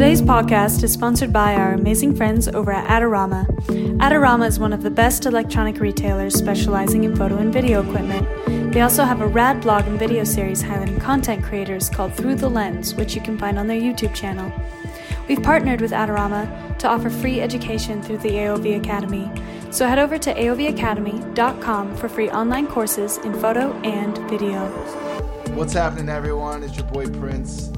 Today's podcast is sponsored by our amazing friends over at Adorama. Adorama is one of the best electronic retailers specializing in photo and video equipment. They also have a rad blog and video series highlighting content creators called Through the Lens, which you can find on their YouTube channel. We've partnered with Adorama to offer free education through the AOV Academy. So head over to aovacademy.com for free online courses in photo and video. What's happening, everyone? It's your boy Prince,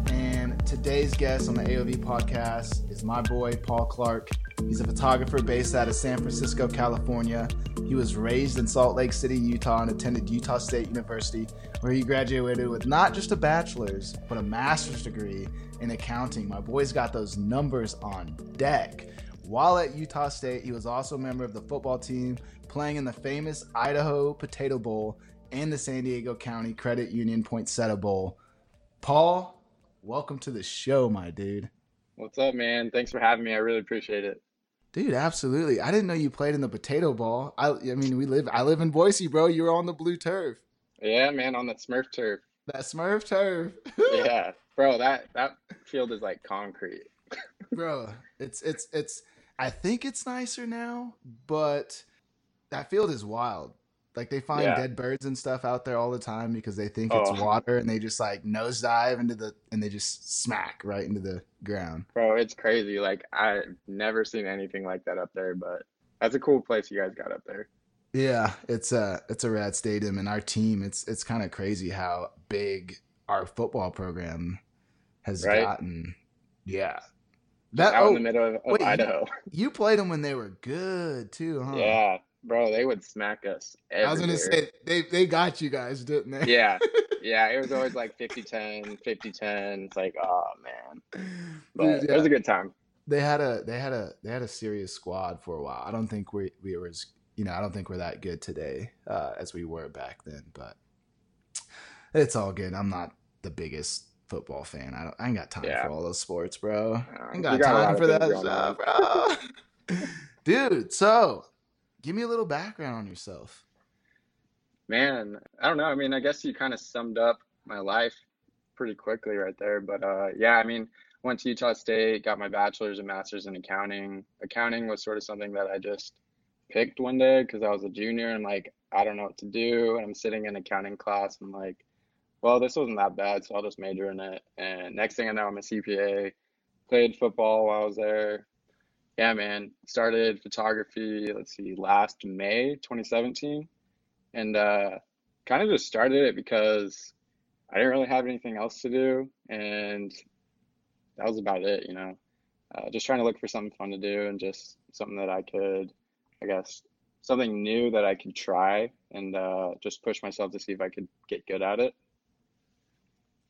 today's guest on the AOV podcast is my boy Paul Clark. He's a photographer based out of San Francisco, California. He was raised in Salt Lake City, Utah, and attended Utah State University, where he graduated with not just a bachelor's, but a master's degree in accounting. My boy's got those numbers on deck. While at Utah State, he was also a member of the football team, playing in the famous Idaho Potato Bowl and the San Diego County Credit Union Poinsettia Bowl. Paul, welcome to the show, my dude. What's up, man? Thanks for having me. I really appreciate it. Dude, absolutely. I didn't know you played in the Potato Bowl. I, I mean, we live. I live in Boise, bro. You were on the blue turf. Yeah, man, on that Smurf turf. That Smurf turf. yeah, bro. That that field is like concrete. bro, it's it's it's. I think it's nicer now, but that field is wild. Like they find yeah. dead birds and stuff out there all the time because they think it's oh. water and they just like nosedive into the and they just smack right into the ground. Bro, it's crazy. Like I've never seen anything like that up there, but that's a cool place you guys got up there. Yeah, it's a it's a rad stadium and our team, it's it's kind of crazy how big our football program has right? gotten. Yeah. That out oh, in the middle of, of wait, Idaho. You, you played them when they were good too, huh? Yeah, bro, they would smack us. I was gonna say they they got you guys, didn't they? Yeah, yeah. It was always like 50-10, 50-10. It's like, oh man, but yeah. it was a good time. They had a they had a they had a serious squad for a while. I don't think we we were as you know I don't think we're that good today uh, as we were back then, but it's all good. I'm not the biggest football fan. I don't. I ain't got time yeah. for all those sports, bro. I ain't got, got time for that stuff, bro. Dude, so give me a little background on yourself. Man, I don't know. I mean, I guess you kind of summed up my life pretty quickly right there. But uh, yeah, I mean, went to Utah State, got my bachelor's and master's in accounting. Accounting was sort of something that I just picked one day because I was a junior and like I don't know what to do. And I'm sitting in accounting class and like, well, this wasn't that bad, so I'll just major in it. And next thing I know, I'm a CPA. Played football while I was there yeah, man, started photography, let's see, last May 2017. And uh, kind of just started it because I didn't really have anything else to do. And that was about it, you know. Uh, just trying to look for something fun to do and just something that I could, I guess, something new that I could try and uh, just push myself to see if I could get good at it.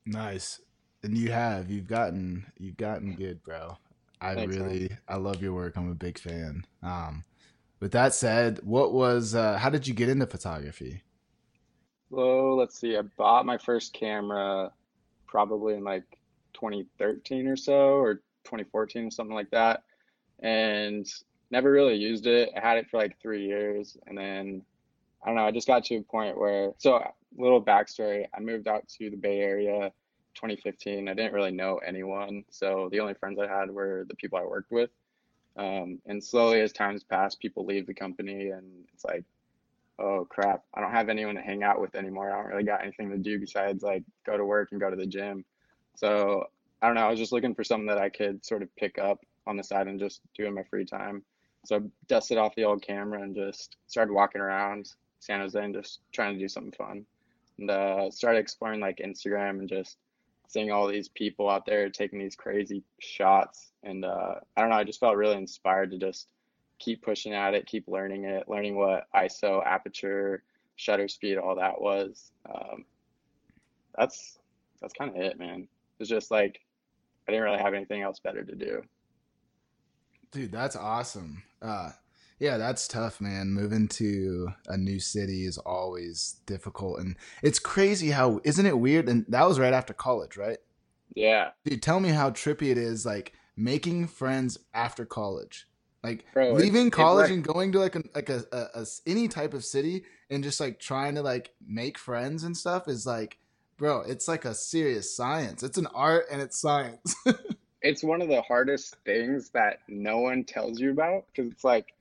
Nice. And you have, you've gotten, you've gotten good, bro. I Thanks, really man. I love your work. I'm a big fan. Um, with that said, what was uh, how did you get into photography? Well, let's see. I bought my first camera probably in like 2013 or so, or 2014 or something like that, and never really used it. I had it for like three years, and then I don't know. I just got to a point where so little backstory. I moved out to the Bay Area 2015. I didn't really know anyone, so the only friends I had were the people I worked with. Um, and slowly, as times pass, people leave the company, and it's like, oh crap, I don't have anyone to hang out with anymore. I don't really got anything to do besides like go to work and go to the gym. So I don't know. I was just looking for something that I could sort of pick up on the side and just do in my free time. So I dusted off the old camera and just started walking around San Jose and just trying to do something fun. And uh, started exploring like Instagram and just seeing all these people out there taking these crazy shots. And uh, I don't know, I just felt really inspired to just keep pushing at it, keep learning it, learning what ISO, aperture, shutter speed, all that was. Um, that's that's kind of it, man. It's just like I didn't really have anything else better to do. Dude, that's awesome. Uh, yeah, that's tough, man. Moving to a new city is always difficult, and it's crazy how isn't it weird? And that was right after college, right? Yeah. Dude, tell me how trippy it is, like making friends after college, like Bro, leaving college and going to like a like a, a, a any type of city and just like trying to like make friends and stuff is like, bro, it's like a serious science. It's an art and it's science. it's one of the hardest things that no one tells you about because it's like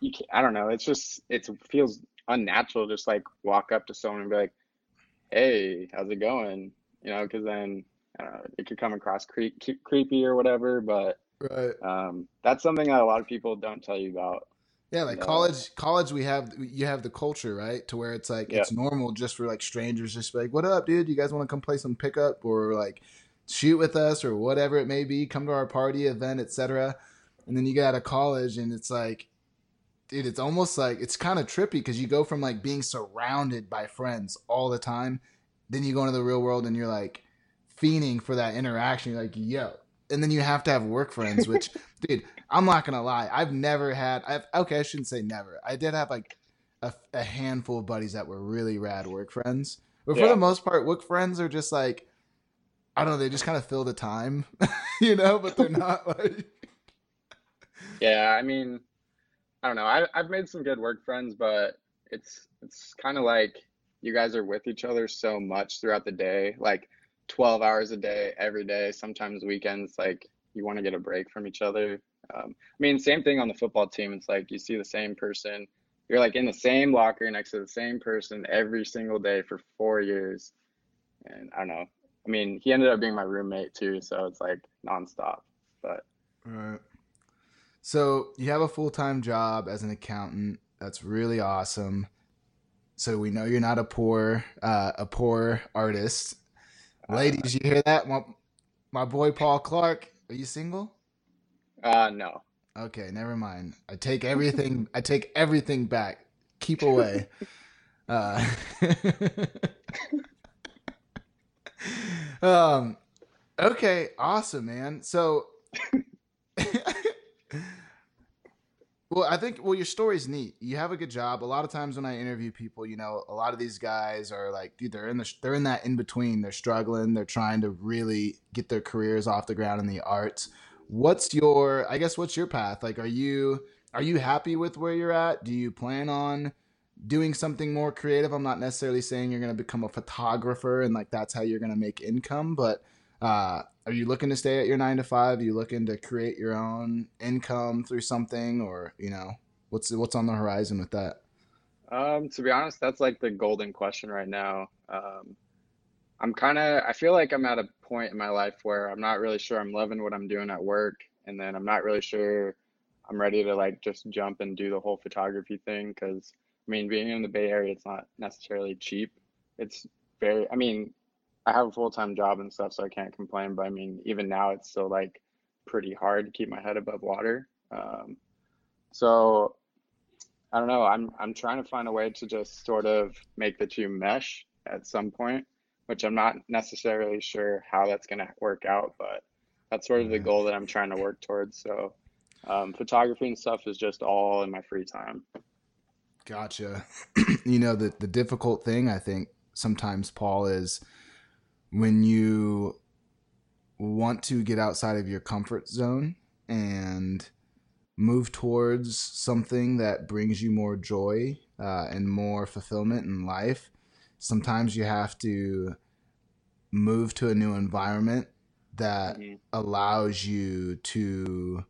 you can, I don't know. It's just it feels unnatural. Just like walk up to someone and be like, "Hey, how's it going?" You know, because then I know, it could come across cre- creepy or whatever. But right, um, that's something that a lot of people don't tell you about. Yeah, like college, college, we have you have the culture right to where it's like yeah. it's normal just for like strangers just like, "What up, dude? You guys want to come play some pickup or like shoot with us or whatever it may be? Come to our party event, etc." And then you get out of college and it's like, dude, it's almost like it's kind of trippy because you go from like being surrounded by friends all the time, then you go into the real world and you're like fiending for that interaction. You're like, yo, and then you have to have work friends, which, dude, I'm not gonna lie, I've never had. I've okay, I shouldn't say never. I did have like a, a handful of buddies that were really rad work friends, but for the most part, work friends are just like, I don't know, they just kind of fill the time, you know, but they're not like. Yeah, I mean, I don't know. I, I've made some good work friends, but it's it's kind of like you guys are with each other so much throughout the day, like 12 hours a day, every day. Sometimes weekends, like you want to get a break from each other. Um, I mean, same thing on the football team. It's like you see the same person. You're like in the same locker next to the same person every single day for four years. And I don't know. I mean, he ended up being my roommate too, so it's like nonstop. But right. So you have a full time job as an accountant. That's really awesome. So we know you're not a poor uh, a poor artist. Uh, Ladies, you hear that? My, my boy Paul Clark. Are you single? Uh no. Okay, never mind. I take everything I take everything back. Keep away. uh um okay, awesome, man. So Well, I think well your story's neat. You have a good job. A lot of times when I interview people, you know, a lot of these guys are like, dude, they're in the they're in that in between. They're struggling. They're trying to really get their careers off the ground in the arts. What's your I guess what's your path? Like are you are you happy with where you're at? Do you plan on doing something more creative? I'm not necessarily saying you're going to become a photographer and like that's how you're going to make income, but uh, are you looking to stay at your nine to five? Are you looking to create your own income through something, or you know, what's what's on the horizon with that? Um, to be honest, that's like the golden question right now. Um, I'm kind of, I feel like I'm at a point in my life where I'm not really sure I'm loving what I'm doing at work, and then I'm not really sure I'm ready to like just jump and do the whole photography thing because I mean, being in the Bay Area, it's not necessarily cheap. It's very, I mean, I have a full time job and stuff, so I can't complain. But I mean, even now, it's still like pretty hard to keep my head above water. Um, so I don't know. I'm I'm trying to find a way to just sort of make the two mesh at some point, which I'm not necessarily sure how that's going to work out, but that's sort of the goal that I'm trying to work towards. So um, photography and stuff is just all in my free time. Gotcha. you know the the difficult thing I think sometimes Paul is when you want to get outside of your comfort zone and move towards something that brings you more joy uh, and more fulfillment in life, sometimes you have to move to a new environment that mm-hmm. allows you to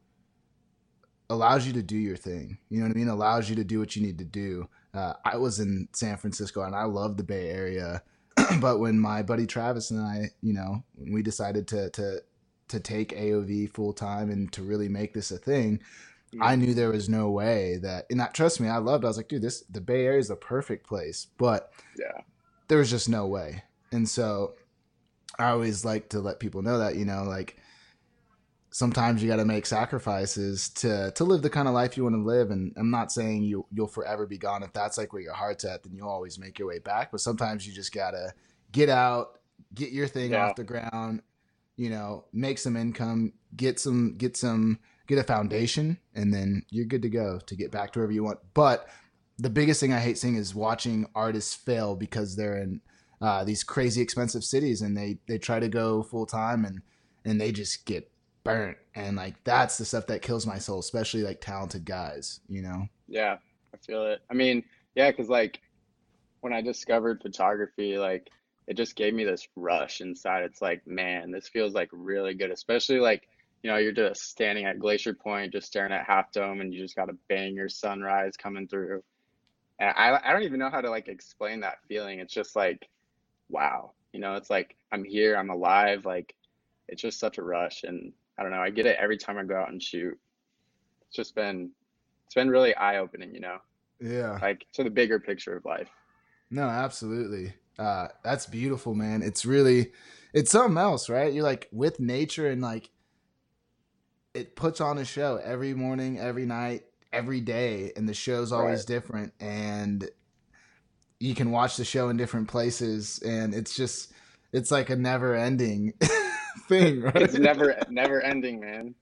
allows you to do your thing. You know what I mean? Allows you to do what you need to do. Uh, I was in San Francisco and I love the Bay Area but when my buddy Travis and I, you know, when we decided to to to take AOV full time and to really make this a thing, yeah. I knew there was no way that and that trust me, I loved. I was like, dude, this the Bay Area is the perfect place, but yeah, there was just no way. And so I always like to let people know that, you know, like sometimes you got to make sacrifices to to live the kind of life you want to live. And i'm not saying you you'll forever be gone. If that's like where your heart's at then you'll always make your way back. But sometimes you just got to get out get your thing yeah. off the ground you know make some income get some get some get a foundation and then you're good to go to get back to wherever you want. But the biggest thing i hate seeing is watching artists fail because they're in uh, these crazy expensive cities and they they try to go full time and and they just get burnt and like that's the stuff that kills my soul especially like talented guys you know yeah i feel it i mean yeah because like when i discovered photography like it just gave me this rush inside. It's like, man, this feels like really good, especially like, you know, you're just standing at Glacier Point, just staring at Half Dome, and you just got a banger sunrise coming through. And I, I don't even know how to like explain that feeling. It's just like, wow, you know, it's like I'm here, I'm alive. Like, it's just such a rush. And I don't know, I get it every time I go out and shoot. It's just been, it's been really eye opening, you know? Yeah. Like to the bigger picture of life. No, absolutely. Uh, that's beautiful, man. It's really, it's something else, right? You're like with nature and like, it puts on a show every morning, every night, every day, and the show's always right. different. And you can watch the show in different places, and it's just, it's like a never ending thing, right? It's never, never ending, man.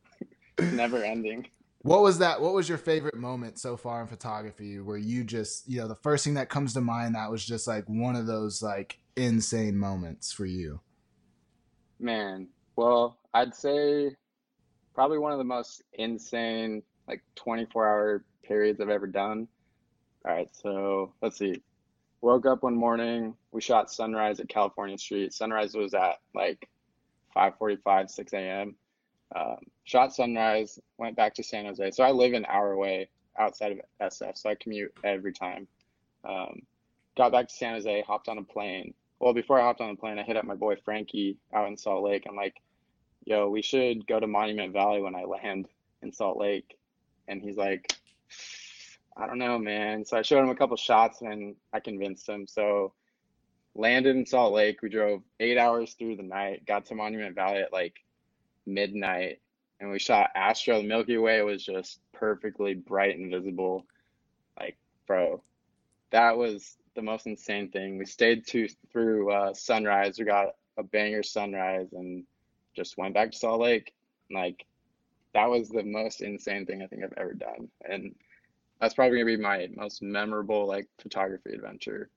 never ending. What was that? What was your favorite moment so far in photography where you just, you know, the first thing that comes to mind that was just like one of those like insane moments for you? Man, well, I'd say probably one of the most insane like 24 hour periods I've ever done. All right, so let's see. Woke up one morning, we shot sunrise at California Street. Sunrise was at like 5:45, 6 a.m. Um, shot sunrise, went back to San Jose. So I live an hour away outside of SF, so I commute every time. Um, got back to San Jose, hopped on a plane. Well, before I hopped on the plane, I hit up my boy Frankie out in Salt Lake. I'm like, yo, we should go to Monument Valley when I land in Salt Lake. And he's like, I don't know, man. So I showed him a couple shots and I convinced him. So landed in Salt Lake. We drove eight hours through the night, got to Monument Valley at like midnight and we shot Astro. The Milky Way was just perfectly bright and visible. Like, bro, that was the most insane thing. We stayed to, through uh, sunrise. We got a banger sunrise and just went back to Salt Lake. Like, that was the most insane thing I think I've ever done. And that's probably gonna be my most memorable like photography adventure.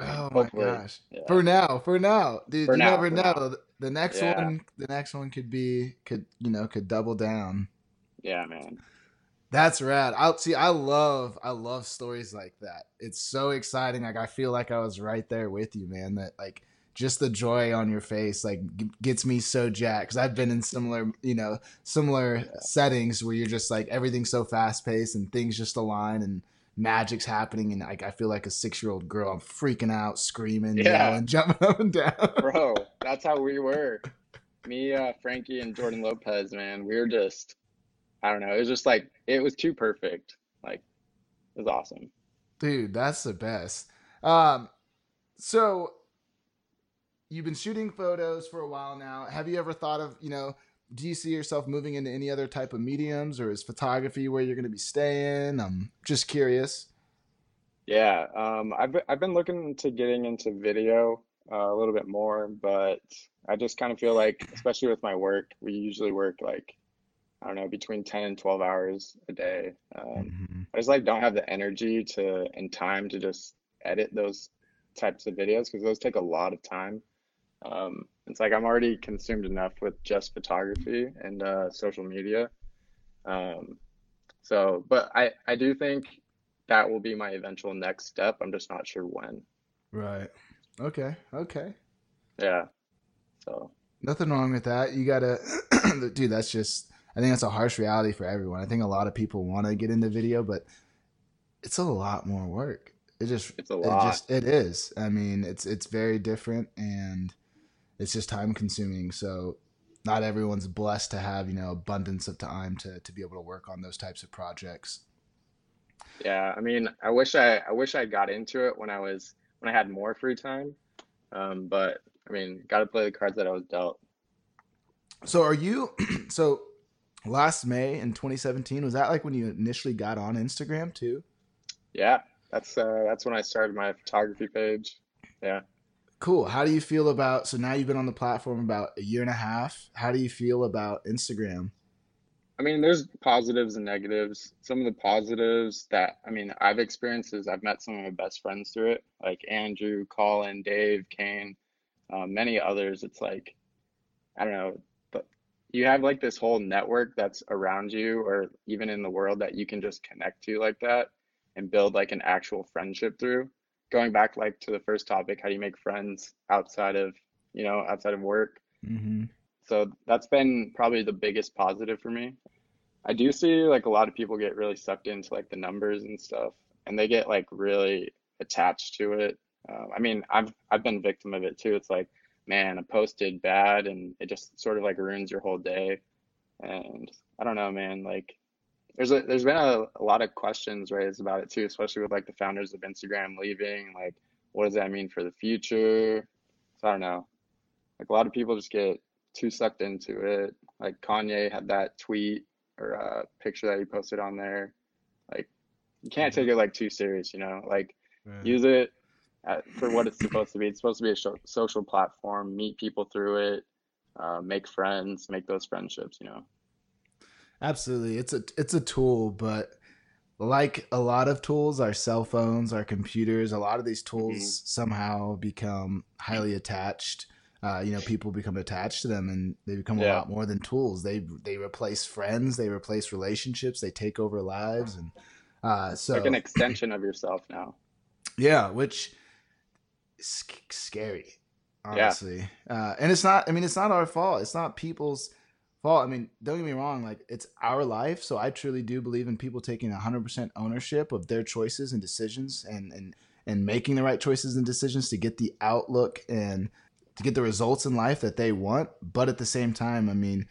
Oh my gosh! Yeah. For now, for now, dude, for you now, never know. Now. The next yeah. one, the next one could be, could you know, could double down. Yeah, man. That's rad. I see. I love, I love stories like that. It's so exciting. Like I feel like I was right there with you, man. That like just the joy on your face like gets me so jacked because I've been in similar, you know, similar yeah. settings where you're just like everything's so fast paced and things just align and magic's happening and like I feel like a six year old girl. I'm freaking out, screaming, yeah. yelling, jumping up and down. Bro, that's how we were. Me, uh, Frankie, and Jordan Lopez, man, we were just I don't know. It was just like it was too perfect. Like it was awesome. Dude, that's the best. Um so you've been shooting photos for a while now. Have you ever thought of, you know, do you see yourself moving into any other type of mediums or is photography where you're going to be staying? I'm just curious. Yeah, um, I've, I've been looking to getting into video uh, a little bit more, but I just kind of feel like, especially with my work, we usually work like, I don't know, between 10 and 12 hours a day. Um, mm-hmm. I just like don't have the energy to and time to just edit those types of videos because those take a lot of time. Um, it's like I'm already consumed enough with just photography and uh, social media. Um, so, but I, I do think that will be my eventual next step. I'm just not sure when. Right. Okay. Okay. Yeah. So nothing wrong with that. You gotta, dude. That's just. I think that's a harsh reality for everyone. I think a lot of people want to get into video, but it's a lot more work. It just it's a lot. It just it is. I mean, it's it's very different and it's just time consuming. So not everyone's blessed to have you know abundance of time to to be able to work on those types of projects. Yeah, I mean, I wish I I wish I got into it when I was when I had more free time, um, but I mean, got to play the cards that I was dealt. So are you? so last May in 2017 was that like when you initially got on Instagram too? Yeah, that's uh, that's when I started my photography page. Yeah. Cool. How do you feel about so now you've been on the platform about a year and a half? How do you feel about Instagram? I mean, there's positives and negatives. Some of the positives that I mean I've experienced is I've met some of my best friends through it, like Andrew, Colin, Dave, Kane, um, many others. It's like I don't know, but you have like this whole network that's around you, or even in the world that you can just connect to like that and build like an actual friendship through going back like to the first topic, how do you make friends outside of, you know, outside of work? Mm-hmm. So that's been probably the biggest positive for me. I do see like a lot of people get really sucked into like the numbers and stuff, and they get like really attached to it. Um, I mean, I've I've been victim of it too. It's like, man, I posted bad, and it just sort of like ruins your whole day. And I don't know, man. Like, there's a there's been a, a lot of questions raised about it too, especially with like the founders of Instagram leaving. Like, what does that mean for the future? So I don't know. Like a lot of people just get too sucked into it. Like Kanye had that tweet or uh, picture that he posted on there. Like you can't take it like too serious, you know. Like use it at, for what it's supposed to be. It's supposed to be a social platform. Meet people through it. Uh, make friends. Make those friendships. You know. Absolutely. It's a it's a tool, but like a lot of tools, our cell phones, our computers, a lot of these tools Mhm. somehow become highly attached. Uh, you know, people become attached to them, and they become a lot more than tools. They they replace friends, they replace relationships, they take over lives, and uh, so like an extension of yourself now. yeah, which is scary, honestly. Uh, and it's not. I mean, it's not our fault. It's not people's fault. I mean, don't get me wrong. Like, it's our life. So I truly do believe in people taking 100% ownership of their choices and decisions, and and and making the right choices and decisions to get the outlook and to get the results in life that they want. But at the same time, I mean,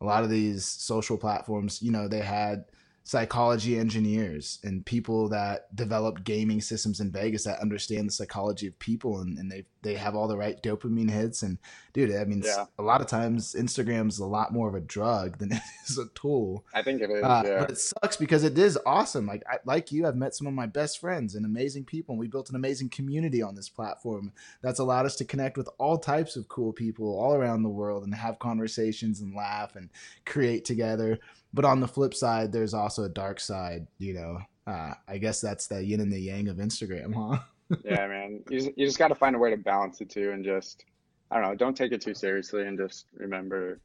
a lot of these social platforms, you know, they had psychology engineers and people that develop gaming systems in Vegas that understand the psychology of people and, and they they have all the right dopamine hits and dude I mean Yeah. a lot of times Instagram's a lot more of a drug than it is a tool I think it is. uh, yeah. but it sucks because it is awesome like I, like you I've met some of my best friends and amazing people and we built an amazing community on this platform that's allowed us to connect with all types of cool people all around the world and have conversations and laugh and create together but on the flip side there's also a dark side you know uh, i guess that's the yin and the yang of instagram huh yeah, man. You just, you just got to find a way to balance it too, and just I don't know. Don't take it too seriously, and just remember,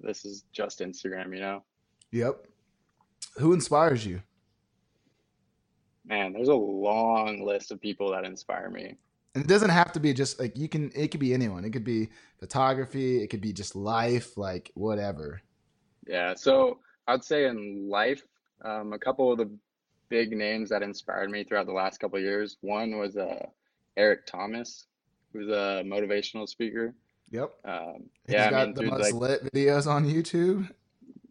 this is just Instagram. You know. yep who inspires you Man, there's a long list of people that inspire me. and it doesn't have to be just like you can it could be anyone it could be photography it could be just life like whatever Yeah, so I'd say in life, um, a couple of the big names that inspired me throughout the last couple of years. One was uh, Eric Thomas, who's a motivational speaker. yep Um, he's yeah, I got mean, the dude, most like, lit videos on youtube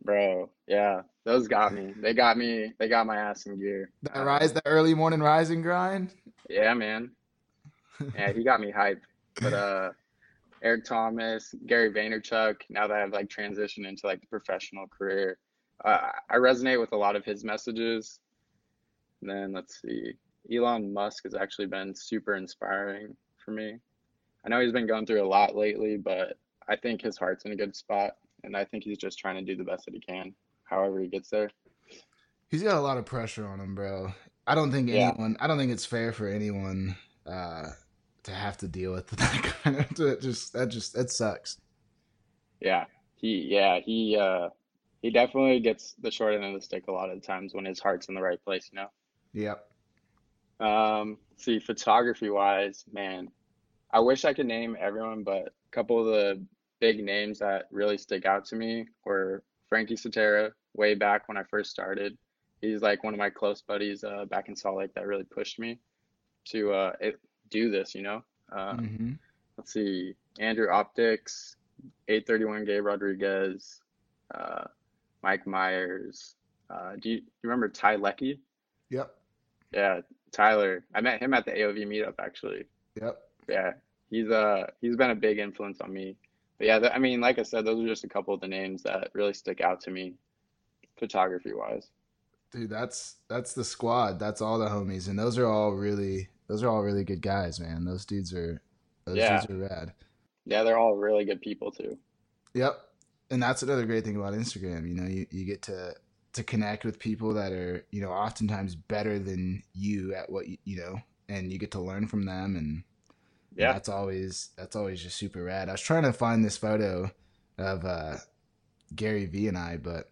bro, yeah, those got me. They got me. They got my ass in gear. that Um, rise the early morning rising grind Yeah, man. Yeah, he got me hyped. But uh, Eric Thomas, Gary Vaynerchuk. Now that I've like transitioned into like the professional career, uh, I resonate with a lot of his messages. And then let's see, Elon Musk has actually been super inspiring for me. I know he's been going through a lot lately, but I think his heart's in a good spot, and I think he's just trying to do the best that he can, however he gets there. He's got a lot of pressure on him, bro. I don't think Yeah. anyone. I don't think it's fair for anyone uh, to have to deal with that kind of. To just that just that sucks. Yeah, he yeah he uh he definitely gets the short end of the stick a lot of times when his heart's in the right place, you know. Yep. Um, see, photography wise, man, I wish I could name everyone, but a couple of the big names that really stick out to me were Frankie Sotera, way back when I first started. He's like one of my close buddies uh, back in Salt Lake that really pushed me to uh, it, do this, you know. Uh, hmm let's see, Andrew Optics, 831 Gabe Rodriguez, uh, Mike Myers. Uh, do you, you remember Ty Lecky? Yep. Yeah, Tyler. I met him at the AOV meetup actually. Yep. Yeah, he's uh he's been a big influence on me. But yeah, th- I mean, like I said, those are just a couple of the names that really stick out to me, photography wise. Dude, that's that's the squad. That's all the homies, and those are all really those are all really good guys, man. Those dudes are those Yeah. dudes are rad. Yeah, they're all really good people too. Yep. And that's another great thing about Instagram. You know, you, you get to to connect with people that are, you know, oftentimes better than you at what you, you know, and you get to learn from them and Yeah. that's always that's always just super rad. I was trying to find this photo of uh Gary V and I, but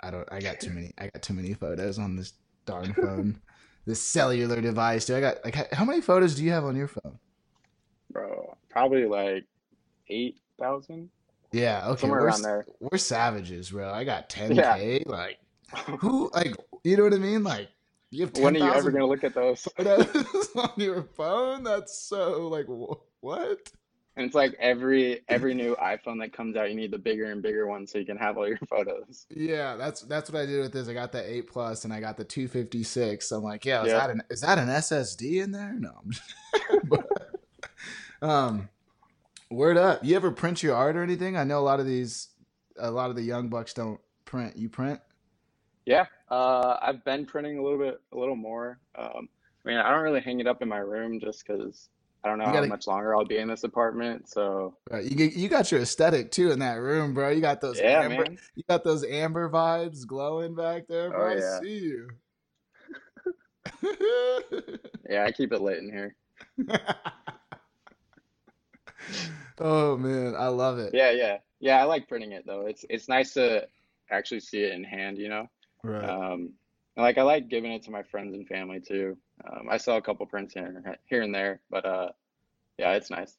I don't I got too many I got too many photos on this darn phone. This cellular device. Dude, I got like how many photos do you have on your phone? Bro, probably like eight thousand. Yeah, okay. Somewhere we're, around there. We're savages, bro. I got 10k. Like who? Like you know what I mean? Like you have 10, when are you ever gonna look at those? photos on your phone? That's so like wh- what? And it's like every every new iPhone that comes out, you need the bigger and bigger one so you can have all your photos. Yeah, that's that's what I did with this. I got the eight plus and I got the two fifty six. I'm like, yeah, is Yeah. that an is that an SSD in there? No. But, um, word up. You ever print your art or anything? I know a lot of these, a lot of the young bucks don't print. You print? Yeah, uh, I've been printing a little bit, a little more. Um, I mean, I don't really hang it up in my room just because I don't know how gotta- much longer I'll be in this apartment. So Right. You you got your aesthetic too in that room, bro. You got those yeah, amber, man. you got those amber vibes glowing back there, bro. Oh, yeah. I see you. Yeah, I keep it lit in here. oh man, I love it. Yeah, yeah, yeah. I like printing it though. It's it's nice to actually see it in hand, you know. Right. Um, and, like I like giving it to my friends and family too. Um, I saw a couple prints here here and there, but uh, yeah, it's nice.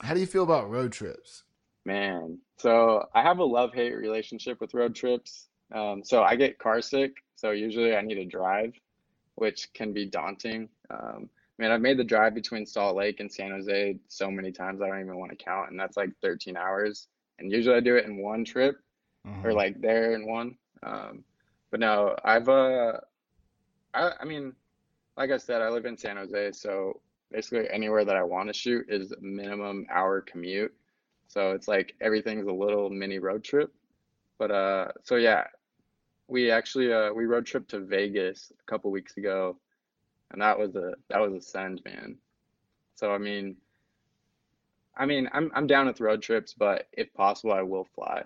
How do you feel about road trips? Man, so I have a love-hate relationship with road trips. Um, so I get car sick, so usually I need to drive, which can be daunting. Um, mean, I've made the drive between Salt Lake and San Jose so many times I don't even want to count, and that's like 13 hours. And usually I do it in one trip, or Mhm. like there in one. Um, but no, I've uh, I I mean, like I said, I live in San Jose, so basically anywhere that I want to shoot is minimum hour commute. So it's like everything's a little mini road trip. But uh, so yeah, we actually uh we road trip to Vegas a couple weeks ago, and that was a that was a send, man. So I mean, I mean, I'm I'm down with road trips, but if possible, I will fly.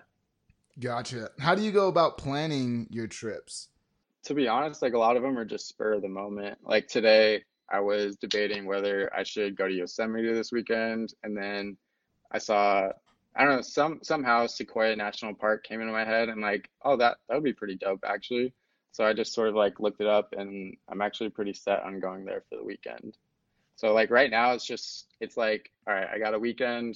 Gotcha. How do you go about planning your trips? To be honest, like a lot of them are just spur of the moment. Like today, I was debating whether I should go to Yosemite this weekend, and then I saw, I don't know, some somehow Sequoia National Park came into my head, and like, oh, that that would be pretty dope actually. So I just sort of like looked it up, and I'm actually pretty set on going there for the weekend. So like right now, it's just it's like, all right, I got a weekend.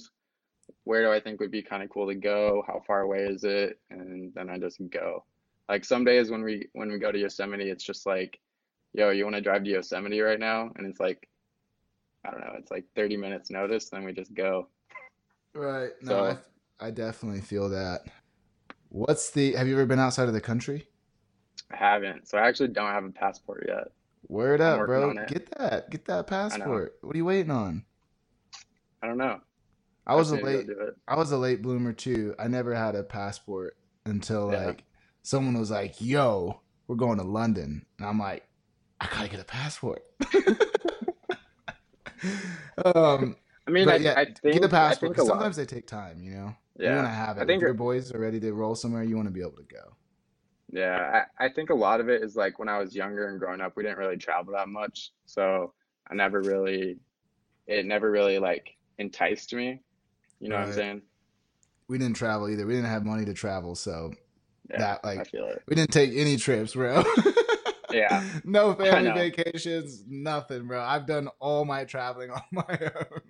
Where do I think would be kind of cool to go? How far away is it? And then I just go. Like some days when we when we go to Yosemite, it's just like, yo, you want to drive to Yosemite right now? And it's like, I don't know, it's like 30 minutes notice, then we just go. Right. No, So- I, I definitely feel that. What's the? Have you ever been outside of the country? I haven't, so I actually don't have a passport yet. Word up, bro. Get that. Get that passport. What are you waiting on? I don't know. I was a just need to late. go do it. I was a late bloomer too. I never had a passport until Yeah. like someone was like, "Yo, we're going to London," and I'm like, "I gotta get a passport." um, I mean, I, yeah, I think get a passport. a sometimes they take time, you know. Yeah. You want to have it. I think if your boys are ready to roll somewhere, you want to be able to go. Yeah, I, I think a lot of it is like when I was younger and growing up, we didn't really travel that much. So I never really, it never really like enticed me. You know what I'm saying? We didn't travel either. We didn't have money to travel, so Yeah, that like we didn't take any trips, bro. Yeah. no family vacations, nothing, bro. I've done all my traveling on my own.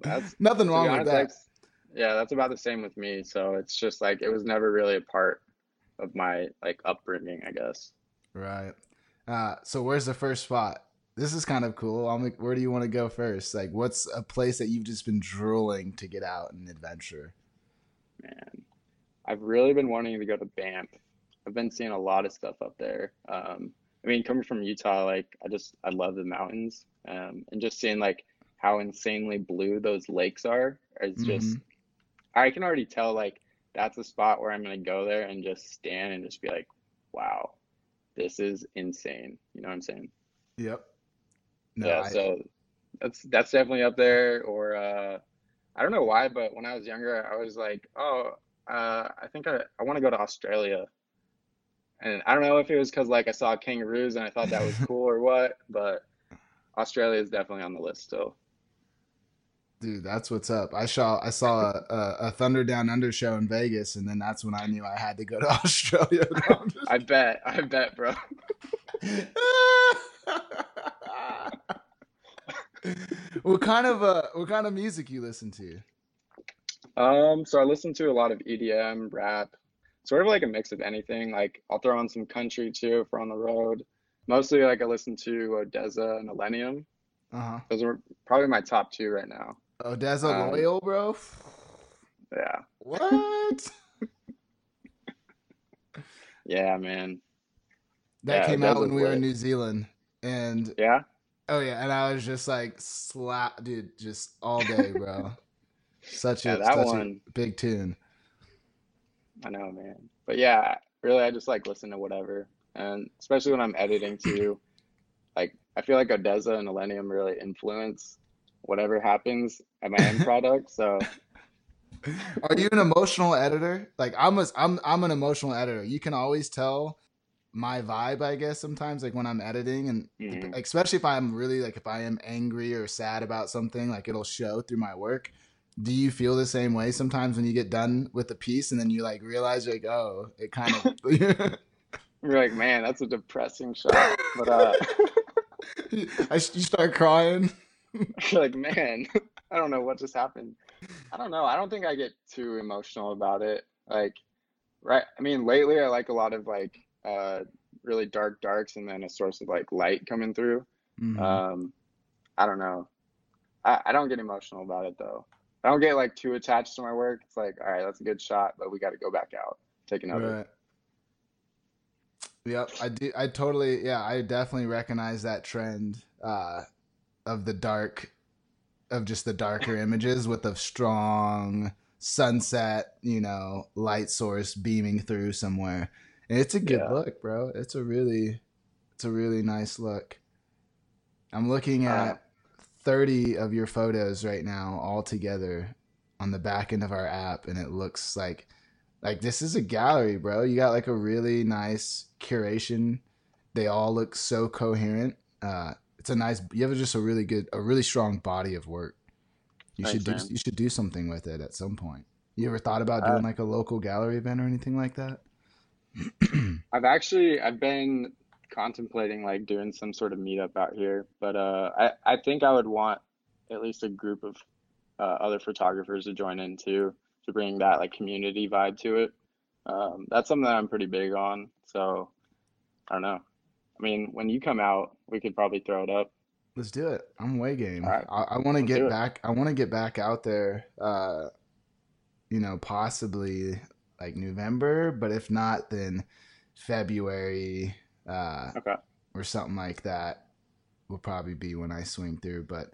That's nothing wrong be with that. that's- yeah, that's about the same with me. So it's just like it was never really a part of my like upbringing, I guess. Right. Uh, so where's the first spot? This is kind of cool. I'll make, where do you want to go first? Like, what's a place that you've just been drooling to get out and adventure? Man, I've really been wanting to go to Banff. I've been seeing a lot of stuff up there. Um, I mean, coming from Utah, like I just I love the mountains, um, and just seeing like how insanely blue those lakes are. It's just I can already tell like that's a spot where I'm gonna go there and just stand and just be like, wow, this is insane. You know what I'm saying? Yep. No, yeah, I- so that's that's definitely up there. Or uh, I don't know why, but when I was younger, I was like, oh, uh, I think I, I want to go to Australia. And I don't know if it was because like I saw kangaroos and I thought that was cool or what, but Australia is definitely on the list still. dude, that's what's up. I saw I saw a, a, a Thunder Down Under show in Vegas, and then that's when I knew I had to go to Australia. No, I'm just- I bet, I bet, bro. what kind of uh what kind of music you listen to? Um, so I listen to a lot of EDM, rap, sort of like a mix of anything. Like I'll throw on some country too if we're on the road. Mostly like I listen to ODESZA and Illenium. Uh-huh. Those are probably my top two right now. ODESZA Um, Loyal, bro. Yeah. What? Yeah, man. That Yeah, came out when we were in. New Zealand. And Yeah. oh yeah, and I was just like slap dude, just all day, bro. Such a that such one- a big tune. I know, man. But yeah, really, I just like listen to whatever, and especially when I'm editing too. Like, I feel like ODESZA and Illenium really influence whatever happens at my end product. So Are you an emotional editor? Like I'm a, I'm I'm an emotional editor. You can always tell my vibe, I guess, sometimes like when I'm editing and Mhm. especially if I'm really like if I am angry or sad about something, like it'll show through my work. Do you feel the same way sometimes when you get done with a piece and then you like realize like, oh, it kind of you're like, man, that's a depressing shot. But uh, I, you start crying. you're like, man, I don't know what just happened. I don't know. I don't think I get too emotional about it. Like, right? I mean, lately I like a lot of like uh really dark darks and then a source of like light coming through. Mhm. Um, I don't know. I, I don't get emotional about it though. I don't get like too attached to my work. It's like, all right, that's a good shot, but we got to go back out, take another. Right. Yep, I do. I totally, yeah, I definitely recognize that trend uh, of the dark, of just the darker images with a strong sunset, you know, light source beaming through somewhere. And it's a good Yeah. look, bro. It's a really, it's a really nice look. I'm looking at Uh, 30 of your photos right now all together on the back end of our app and it looks like like this is a gallery bro. You got like a really nice curation. They all look so coherent. Uh it's a nice you have just a really good a really strong body of work. You Thanks, should do man. you should do something with it at some point. You ever thought about Uh, doing like a local gallery event or anything like that? I've actually I've been contemplating like doing some sort of meetup out here, but uh, I I think I would want at least a group of uh, other photographers to join in too to bring that like community vibe to it. Um, that's something that I'm pretty big on. So I don't know. I mean, when you come out, we could probably throw it up. Let's do it. I'm way game. Right. I, I want to get back. I want to get back out there. Uh, you know, possibly like November, but if not, then February uh, Okay. or something like that will probably be when I swing through. But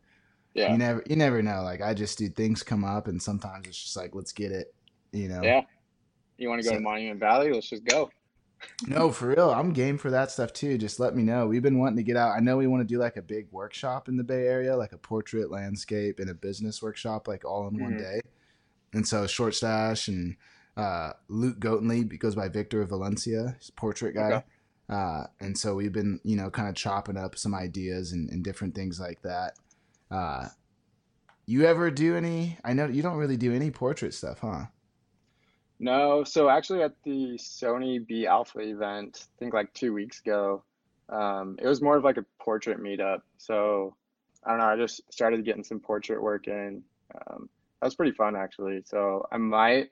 Yeah. you never, you never know. Like I just do things come up, and sometimes it's just like, let's get it. You know. Yeah. You want to go So- to Monument Valley? Let's just go. No, for real. I'm game for that stuff too. Just let me know. We've been wanting to get out. I know we want to do like a big workshop in the Bay Area, like a portrait, landscape, and a business workshop, like all in one Mhm. day. And so Short Stash and uh, Luke Gotenlieb goes by Victor Valencia, he's a portrait guy. Okay. Uh, and so we've been, you know, kind of chopping up some ideas and, and different things like that. Uh, you ever do any? I know you don't really do any portrait stuff, huh? No, so actually at the Sony Be Alpha event, I think like two weeks ago, um, it was more of like a portrait meetup. So I don't know, I just started getting some portrait work in. Um, that was pretty fun actually. So I might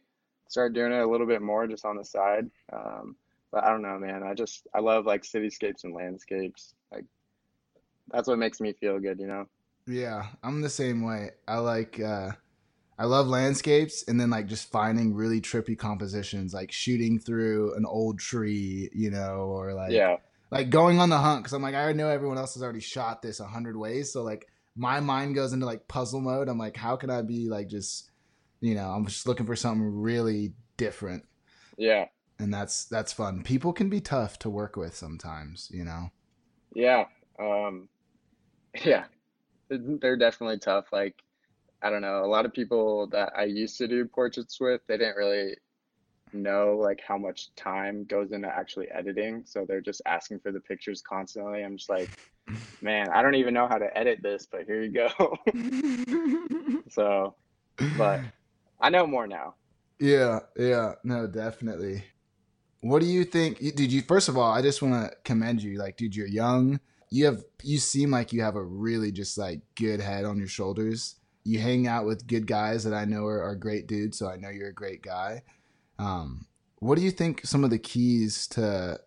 start doing it a little bit more just on the side. Um, but I don't know, man. I just I love like cityscapes and landscapes. Like that's what makes me feel good, you know? Yeah, I'm the same way. I like uh I love landscapes and then like just finding really trippy compositions, like shooting through an old tree, you know, or like Yeah. like going on the hunt because I'm like I already know everyone else has already shot this a hundred ways, so like my mind goes into like puzzle mode. I'm like, how can I be like just, you know, I'm just looking for something really different, Yeah. And that's that's fun. People can be tough to work with sometimes, you know. Yeah. Um, yeah. They're definitely tough. Like, I don't know, a lot of people that I used to do portraits with, they didn't really know like how much time goes into actually editing. So they're just asking for the pictures constantly. I'm just like, man, I don't even know how to edit this, but here you go. So, but I know more now. Yeah, yeah, no, definitely. What do you think? Did you first of all? I just want to commend you. Like, dude, you're young. you have you seem like you have a really just like good head on your shoulders. You hang out with good guys that I know are, are great dudes, so I know you're a great guy. Um, what do you think some of the keys to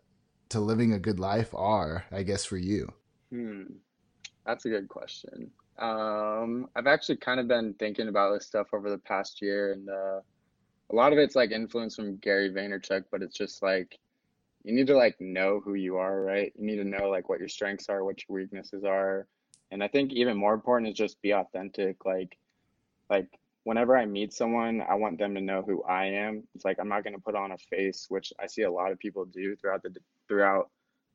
to living a good life are? I guess for you. Hmm, that's a good question. Um, I've actually kind of been thinking about this stuff over the past year, and uh, a lot of it's like influence from Gary Vaynerchuk, but it's just like you need to like know who you are, right? You need to know like what your strengths are, what your weaknesses are. And I think even more important is just be authentic. Like like whenever I meet someone, I want them to know who I am. It's like I'm not going to put on a face, which I see a lot of people do throughout the throughout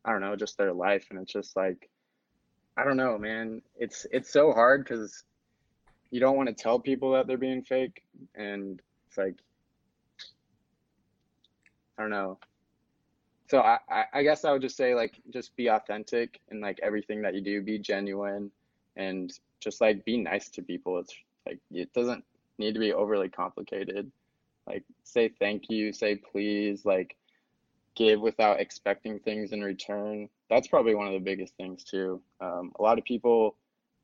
I don't know, just their life and it's just like I don't know, man. It's it's so hard cuz you don't want to tell people that they're being fake and it's like I don't know so I, I guess I would just say like just be authentic in like everything that you do, be genuine and just like be nice to people. It's like it doesn't need to be overly complicated. Like say thank you, say please, like give without expecting things in return. That's probably one of the biggest things too. Um, a lot of people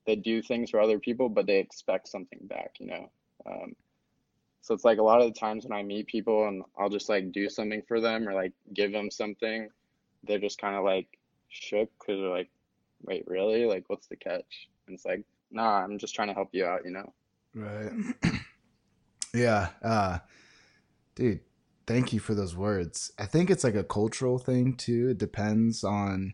they do things for other people, but they expect something back, you know. Um, so it's like a lot of the times when I meet people and I'll just like do something for them or like give them something, they're just kind of like shook because they're like, wait, really? Like, what's the catch? And it's like, nah, I'm just trying to help you out, you know? Right. yeah. Uh, dude, thank you for those words. I think it's like a cultural thing too. It depends on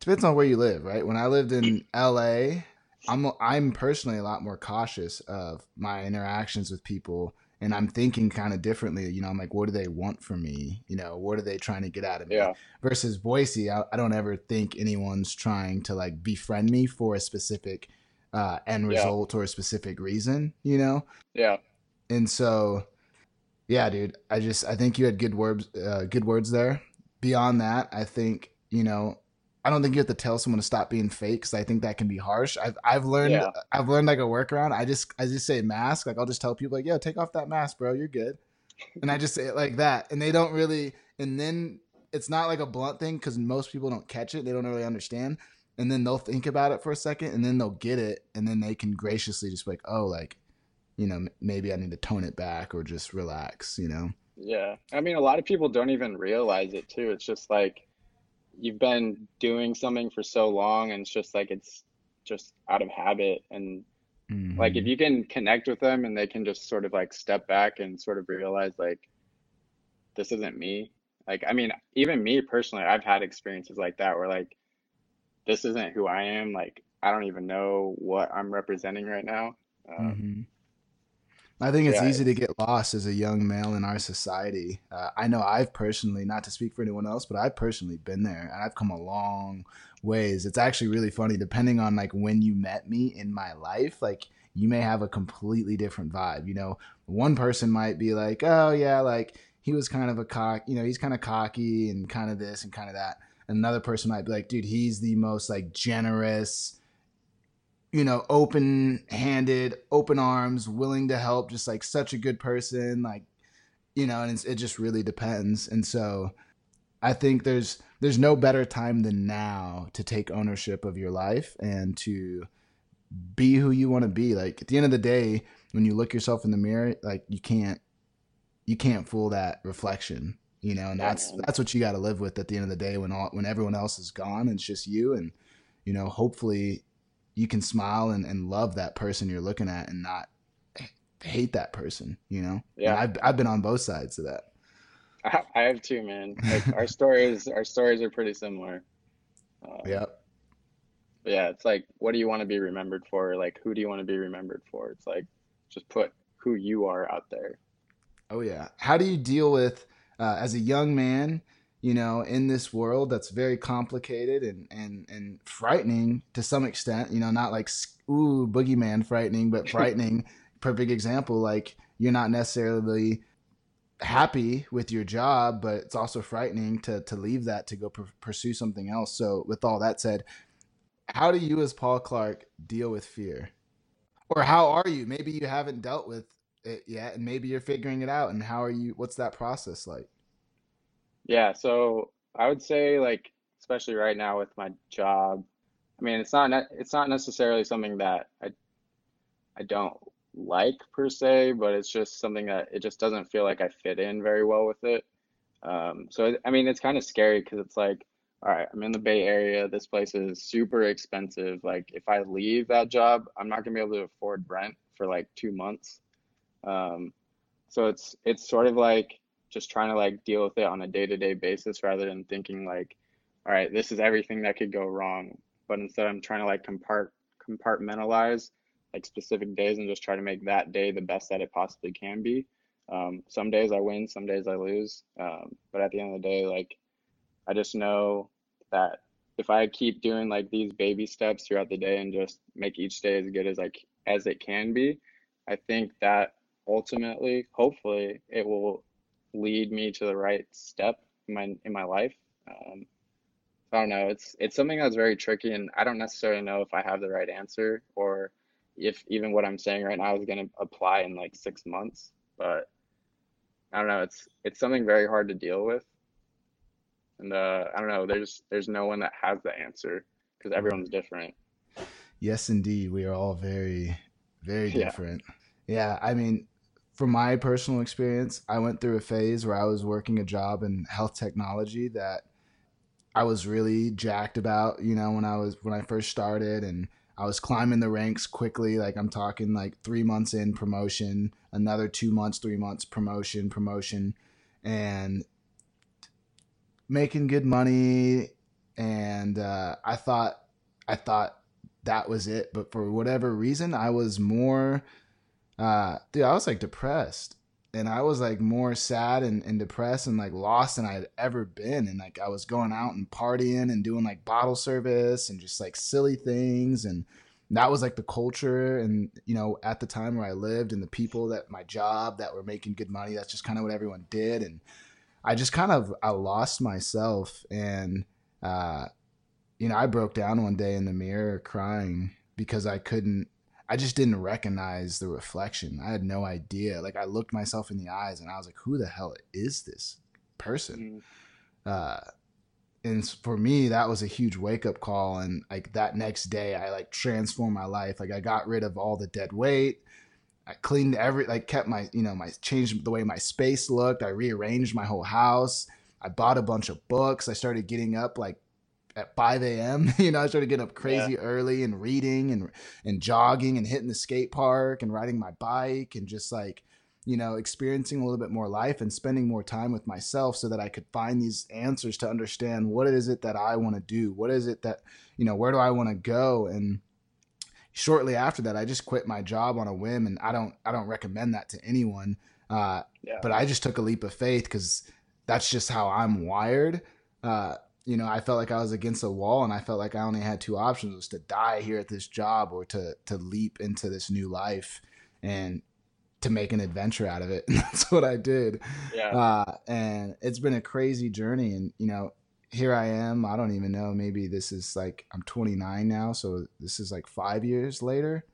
depends on where you live, right? When I lived in LA, I'm I'm personally a lot more cautious of my interactions with people and I'm thinking kind of differently. You know, I'm like, what do they want from me? You know, what are they trying to get out of me? Yeah. Versus Boise, I, I don't ever think anyone's trying to like befriend me for a specific uh, end result yeah. or a specific reason. You know. Yeah. And so, yeah, dude, I just I think you had good words, uh, good words there. Beyond that, I think you know I don't think you have to tell someone to stop being fake because I think that can be harsh. I've I've learned yeah. I've learned like a workaround. I just I just say mask. Like I'll just tell people like, yo, take off that mask, bro. You're good. and I just say it like that, and they don't really. And then it's not like a blunt thing because most people don't catch it. They don't really understand. And then they'll think about it for a second, and then they'll get it, and then they can graciously just be like, oh, like, you know, maybe I need to tone it back or just relax. You know. Yeah, I mean, a lot of people don't even realize it too. It's just like you've been doing something for so long and it's just like it's just out of habit and mm-hmm. like if you can connect with them and they can just sort of like step back and sort of realize like this isn't me like i mean even me personally i've had experiences like that where like this isn't who i am like i don't even know what i'm representing right now um, mm-hmm. I think it's yeah. easy to get lost as a young male in our society. Uh, I know I've personally, not to speak for anyone else, but I've personally been there and I've come a long ways. It's actually really funny, depending on like when you met me in my life, like you may have a completely different vibe. You know, one person might be like, oh, yeah, like he was kind of a cock, you know, he's kind of cocky and kind of this and kind of that. Another person might be like, dude, he's the most like generous, you know, open handed, open arms, willing to help, just like such a good person. Like, you know, and it just really depends. And so I think there's there's no better time than now to take ownership of your life and to be who you want to be. Like at the end of the day, when you look yourself in the mirror, like you can't you can't fool that reflection, you know, and that's that's what you got to live with at the end of the day when all when everyone else is gone, it's just you and you know, hopefully you can smile and, and love that person you're looking at and not hate that person, you know? Yeah. And I've, I've been on both sides of that. I, I have too, man. Like our stories, our stories are pretty similar. Um, yeah. Yeah. It's like, what do you want to be remembered for? Like, who do you want to be remembered for? It's like, just put who you are out there. Oh yeah. How do you deal with, uh, as a young man, you know, in this world that's very complicated and and and frightening to some extent. You know, not like ooh boogeyman frightening, but frightening. Perfect example. Like you're not necessarily happy with your job, but it's also frightening to to leave that to go pr- pursue something else. So, with all that said, how do you, as Paul Clark, deal with fear, or how are you? Maybe you haven't dealt with it yet, and maybe you're figuring it out. And how are you? What's that process like? Yeah, so I would say like especially right now with my job, I mean, it's not it's not necessarily something that I I don't like per se, but it's just something that it just doesn't feel like I fit in very well with it. Um, so I mean, it's kind of scary because it's like, all right, I'm in the Bay Area. This place is super expensive. Like, if I leave that job, I'm not gonna be able to afford rent for like two months. Um, so it's it's sort of like just trying to like deal with it on a day-to-day basis rather than thinking like, all right, this is everything that could go wrong. But instead, I'm trying to like compart compartmentalize like specific days and just try to make that day the best that it possibly can be. Um, some days I win, some days I lose. Um, but at the end of the day, like I just know that if I keep doing like these baby steps throughout the day and just make each day as good as like as it can be, I think that ultimately, hopefully, it will lead me to the right step in my in my life. Um, I don't know. It's it's something that's very tricky, and I don't necessarily know if I have the right answer or if even what I'm saying right now is going to apply in like six months. But I don't know. It's it's something very hard to deal with, and uh, I don't know. There's there's no one that has the answer because everyone's different. Yes, indeed. We are all very very different. Yeah. yeah, I mean, from my personal experience, I went through a phase where I was working a job in health technology that I was really jacked about, you know, when I was when I first started and I was climbing the ranks quickly. Like I'm talking like three months in promotion, another two months, three months promotion, promotion, and making good money. And uh, I thought, I thought that was it. But for whatever reason, I was more, uh, dude, I was like depressed and I was like more sad and, and depressed and like lost than I had ever been. And like I was going out and partying and doing like bottle service and just like silly things. And that was like the culture. And, you know, at the time where I lived and the people that my job that were making good money, that's just kind of what everyone did. And I just kind of, I lost myself. And, uh, you know, I broke down one day in the mirror crying because I couldn't I just didn't recognize the reflection. I had no idea. Like I looked myself in the eyes and I was like, who the hell is this person? Mm. Uh, and for me, that was a huge wake up call. And like that next day, I like transformed my life. Like I got rid of all the dead weight. I cleaned every, like kept my, you know, my changed the way my space looked. I rearranged my whole house. I bought a bunch of books. I started getting up like at 5 a.m. you know, I started getting up crazy yeah. early and reading and and jogging and hitting the skate park and riding my bike and just like, you know, experiencing a little bit more life and spending more time with myself so that I could find these answers to understand what is it that I want to do? What is it that, you know, where do I want to go? And shortly after that, I just quit my job on a whim and I don't I don't recommend that to anyone. Uh, yeah. but I just took a leap of faith because that's just how I'm wired. Uh, you know, I felt like I was against a wall and I felt like I only had two options was to die here at this job or to to leap into this new life and to make an adventure out of it. And that's what I did. Yeah. Uh, and it's been a crazy journey and you know, here I am. I don't even know. Maybe this is like I'm 29 now, so this is like 5 years later.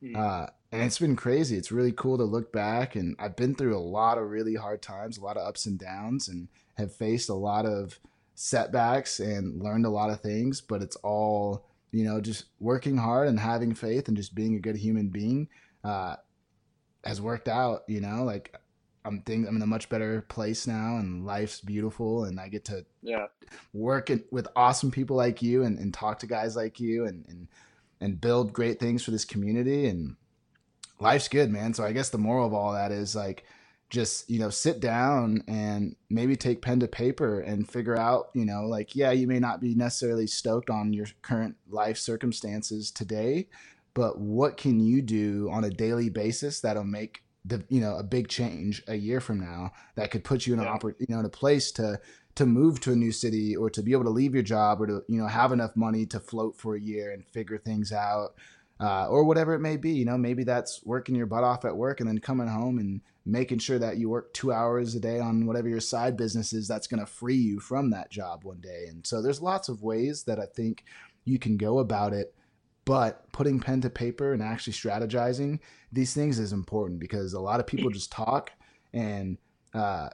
Mm. Uh, and it's been crazy. It's really cool to look back and I've been through a lot of really hard times, a lot of ups and downs and have faced a lot of setbacks and learned a lot of things, but it's all, you know, just working hard and having faith and just being a good human being uh, has worked out, you know, like I'm think I'm in a much better place now and life's beautiful and I get to yeah work in, with awesome people like you and, and talk to guys like you and, and and build great things for this community and life's good, man. So I guess the moral of all that is like just you know sit down and maybe take pen to paper and figure out you know like yeah you may not be necessarily stoked on your current life circumstances today but what can you do on a daily basis that'll make the you know a big change a year from now that could put you in an yeah. oppor- you know in a place to to move to a new city or to be able to leave your job or to you know have enough money to float for a year and figure things out uh, or whatever it may be you know maybe that's working your butt off at work and then coming home and making sure that you work two hours a day on whatever your side business is that's going to free you from that job one day. And so there's lots of ways that I think you can go about it. But putting pen to paper and actually strategizing these things is important because a lot of people just talk and uh,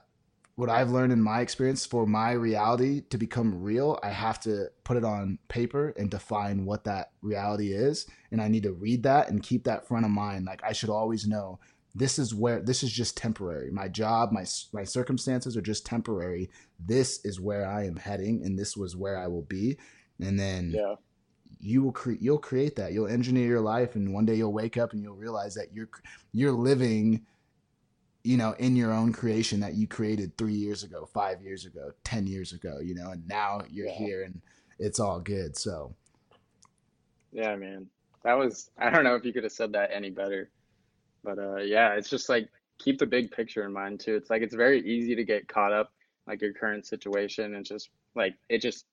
what I've learned in my experience for my reality to become real, I have to put it on paper and define what that reality is. And I need to read that and keep that front of mind. Like I should always know this is where this is just temporary. My job, my my circumstances are just temporary. This is where I am heading, and this was where I will be. And then Yeah. you will create you'll create that. You'll engineer your life, and one day you'll wake up and you'll realize that you're you're living you know, in your own creation that you created three years ago, five years ago, 10 years ago, you know, and now you're Yeah. here and it's all good. So, Yeah, man. That was, I don't know if you could have said that any better. But uh yeah, it's just like keep the big picture in mind too. It's like it's very easy to get caught up like your current situation and just like it just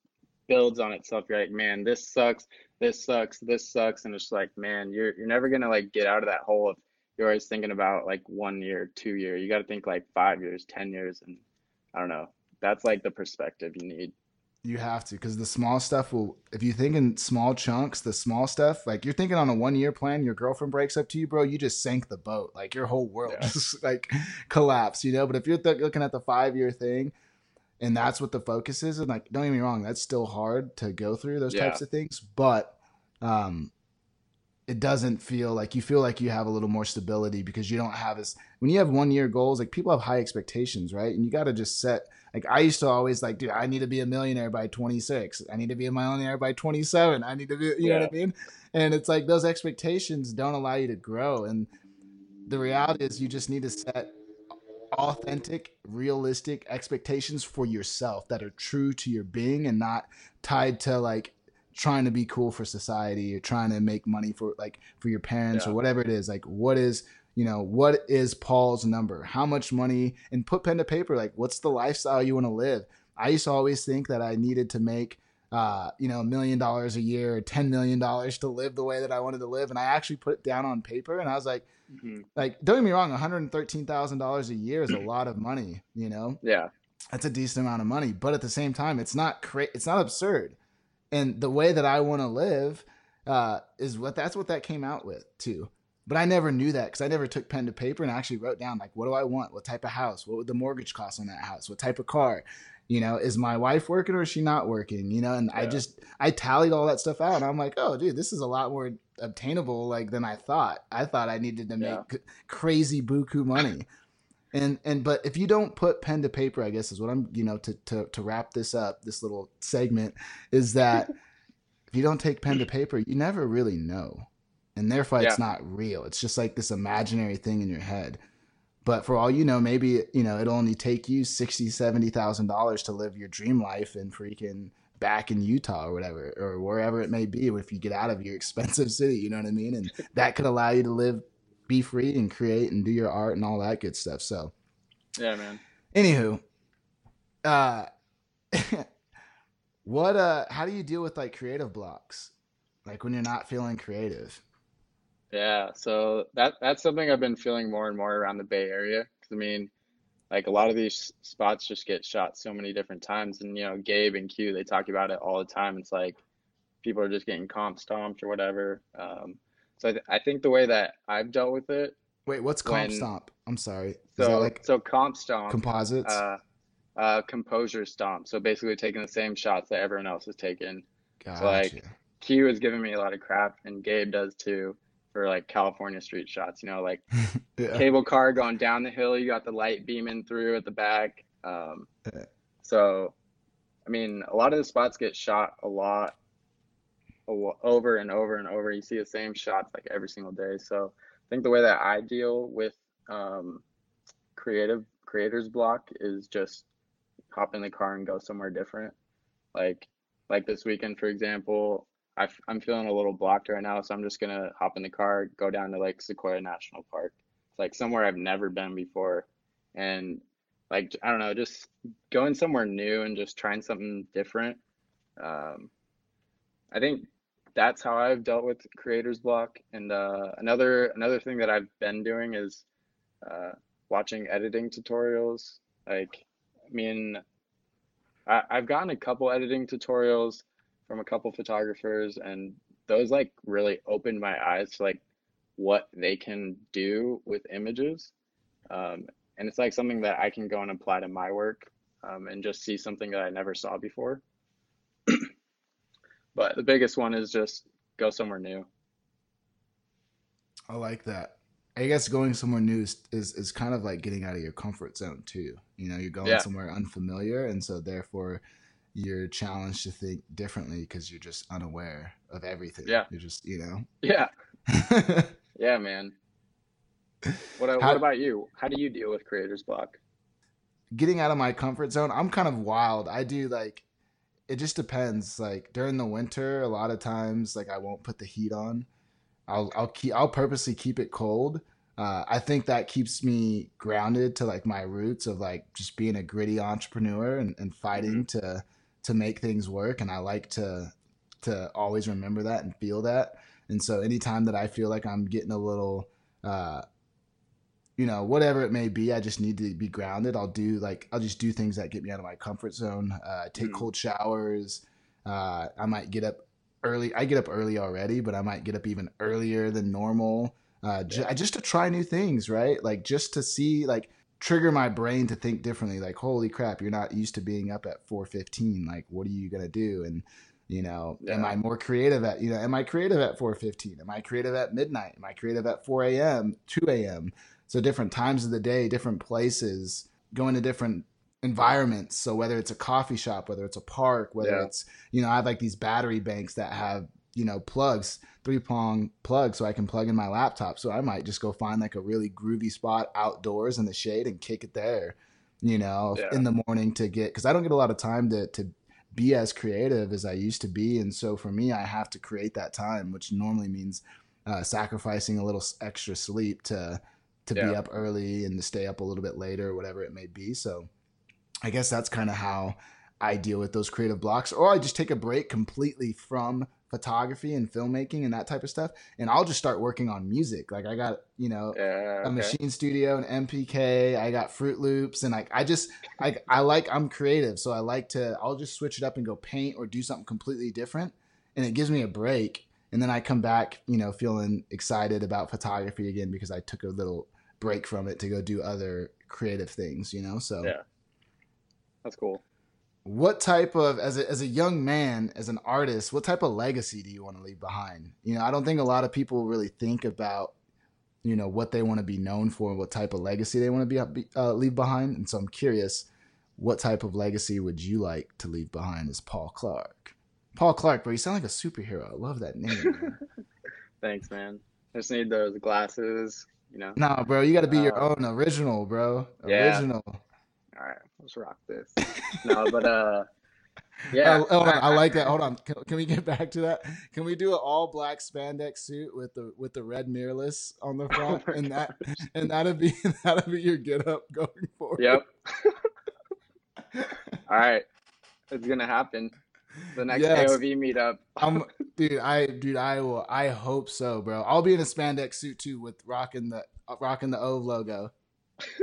builds on itself. You're like, man, this sucks, this sucks, this sucks, and it's like, man, you're you're never gonna like get out of that hole if you're always thinking about like one year, two year. You got to think like five years, ten years, and I don't know. That's like the perspective you need. you have to because the small stuff will if you think in small chunks the small stuff like you're thinking on a one year plan your girlfriend breaks up to you bro you just sank the boat like your whole world Yeah. just like collapse you know but if you're th- looking at the five year thing and that's what the focus is and like don't get me wrong that's still hard to go through those Yeah. types of things but um it doesn't feel like you feel like you have a little more stability because you don't have this when you have one year goals like people have high expectations right and you got to just set like I used to always like, dude, I need to be a millionaire by 26. I need to be a millionaire by 27. I need to be, you know what I mean? And it's like those expectations don't allow you to grow. And the reality is you just need to set authentic, realistic expectations for yourself that are true to your being and not tied to like trying to be cool for society or trying to make money for like for your parents Yeah. or whatever it is. Like what is you know what is paul's number how much money and put pen to paper like what's the lifestyle you want to live i used to always think that i needed to make uh, you know a million dollars a year or ten million dollars to live the way that i wanted to live and i actually put it down on paper and i was like Mhm. like don't get me wrong $113000 a year is a lot of money you know Yeah. that's a decent amount of money but at the same time it's not cra- it's not absurd and the way that i want to live uh, is what that's what that came out with too but i never knew that because i never took pen to paper and actually wrote down like what do i want? What type of house? What would the mortgage cost on that house? What type of car? You know is my wife working or is she not working? You know and i just i tallied all that stuff out and i'm like oh dude this is a lot more obtainable like than i thought. I thought i needed to make Yeah. c- crazy buku money and and but if you don't put pen to paper i guess is what i'm you know to to, to wrap this up this little segment is that if you don't take pen to paper you never really know. And therefore it's not real. It's just like this imaginary thing in your head. But for all you know maybe you know it'll only take you 60 70 thousand dollars to live your dream life in freaking back in utah or whatever or wherever it may be if you get out of your expensive city you know what i mean? And that could allow you to live be free and create and do your art and all that good stuff so Yeah, man. anywho uh what uh how do you deal with like creative blocks like when you're not feeling creative Yeah, so that that's something I've been feeling more and more around the Bay Area. Cause I mean, like a lot of these spots just get shot so many different times, and you know, Gabe and Q they talk about it all the time. It's like people are just getting comp stomped or whatever. Um, so I, th I think the way that I've dealt with it, wait what's comp When- stomp i'm sorry so like so comp stomp, composites uh, uh, composure stomp. So basically taking the same shots that everyone else is taking. gotcha. like- Q is giving me a lot of crap, and Gabe does too for like California street shots. You know, like yeah. cable car going down the hill. You got the light beaming through at the back. Um, so, I mean, a lot of the spots get shot a lot over and over and over. You see the same shots like every single day. So, I think the way that I deal with um, creative creators block is just hop in the car and go somewhere different. Like, like this weekend, for example, I, am feeling a little blocked right now, so I'm just gonna hop in the car, go down to like Sequoia National Park. It's like somewhere I've never been before, and like I don't know, just going somewhere new and just trying something different. Um, I think that's how I've dealt with creator's block. And uh, another another thing that I've been doing is uh, watching editing tutorials. Like, I mean, I, I've gotten a couple editing tutorials from a couple photographers, and those like really opened my eyes to like what they can do with images. Um, and it's like something that I can go and apply to my work um, and just see something that I never saw before. But the biggest one is just go somewhere new. I like that. I guess going somewhere new is, is, is kind of like getting out of your comfort zone too. You know, you're going Yeah. somewhere unfamiliar, and so therefore you're challenged to think differently because you're just unaware of everything. Yeah. you're just you know. Yeah, yeah, man. What, How- what about you? How do you deal with creator's block? getting out of my comfort zone. I'm kind of wild. I do like it just depends. Like during the winter, a lot of times like I won't put the heat on. I'll I'll keep I'll purposely keep it cold. Uh, I think that keeps me grounded to like my roots of like just being a gritty entrepreneur and, and fighting to to make things work. And I like to to always remember that and feel that. And so anytime that I feel like I'm getting a little uh, you know, whatever it may be, I just need to be grounded. I'll do like I'll just do things that get me out of my comfort zone. Uh, take Mhm. cold showers. Uh, I might get up early. I get up early already, but I might get up even earlier than normal. Uh, ju- Yeah. just to try new things, right? Like just to see, like trigger my brain to think differently. Like, holy crap, you're not used to being up at four fifteen. Like, what are you gonna do? And you know, am I more creative at you know? Am I creative at four fifteen? Am I creative at midnight? Am I creative at four a.m., two a.m.? So different times of the day, different places, going to different environments. So whether it's a coffee shop, whether it's a park, whether Yeah. it's you know, I have like these battery banks that have you know plugs, three prong plugs, so I can plug in my laptop. So I might just go find like a really groovy spot outdoors in the shade and kick it there. You know, Yeah. in the morning to get because I don't get a lot of time to to be as creative as I used to be, and so for me, I have to create that time, which normally means uh, sacrificing a little extra sleep to to be up early and to stay up a little bit later, or whatever it may be. So I guess that's kind of how I deal with those creative blocks, or I just take a break completely from photography and filmmaking and that type of stuff, and I'll just start working on music. Like I got you know Yeah, a Maschine Studio, an MPK. I got Fruit Loops, and like I just I I like I'm creative, so I like to I'll just switch it up and go paint or do something completely different, and it gives me a break. And then I come back, you know, feeling excited about photography again because I took a little break from it to go do other creative things, you know. So Yeah. That's cool. what type of as a, as a young man as an artist what type of legacy do you want to leave behind you know i don't think a lot of people really think about you know what they want to be known for and what type of legacy they want to be uh, leave behind and so i'm curious what type of legacy would you like to leave behind as paul clark paul clark bro you sound like a superhero i love that name man. Thanks, man. I just need those glasses, you know. nah bro you got to be your Uh, own original bro yeah. original All right, let's rock this. No, but uh, yeah. Oh, hold on. I like that. Hold on. Can, can we get back to that? Can we do an all black spandex suit with the with the red mirrorless on the front, Oh and that and that'd be that'd be your get up going forward. Yep. All right, it's gonna happen. The next Yes. AOV meetup. I'm, dude. I dude. I will. I hope so, bro. I'll be in a spandex suit too, with rocking the rocking the AOV logo.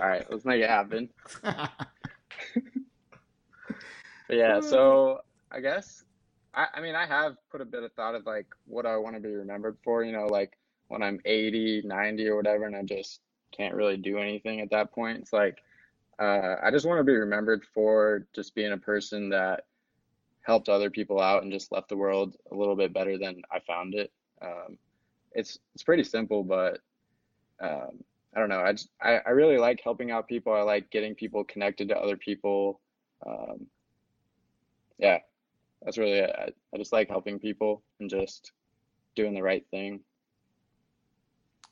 All right, let's make it happen. Yeah, so I guess I, I mean I have put a bit of thought of like what I want to be remembered for, you know, like when I'm 80, 90 or whatever and I just can't really do anything at that point. It's like uh, I just want to be remembered for just being a person that helped other people out and just left the world a little bit better than I found it. Um, it's it's pretty simple, but um, I don't know. I, just, I I really like helping out people. I like getting people connected to other people. Um, yeah, that's really it. I, I just like helping people and just doing the right thing.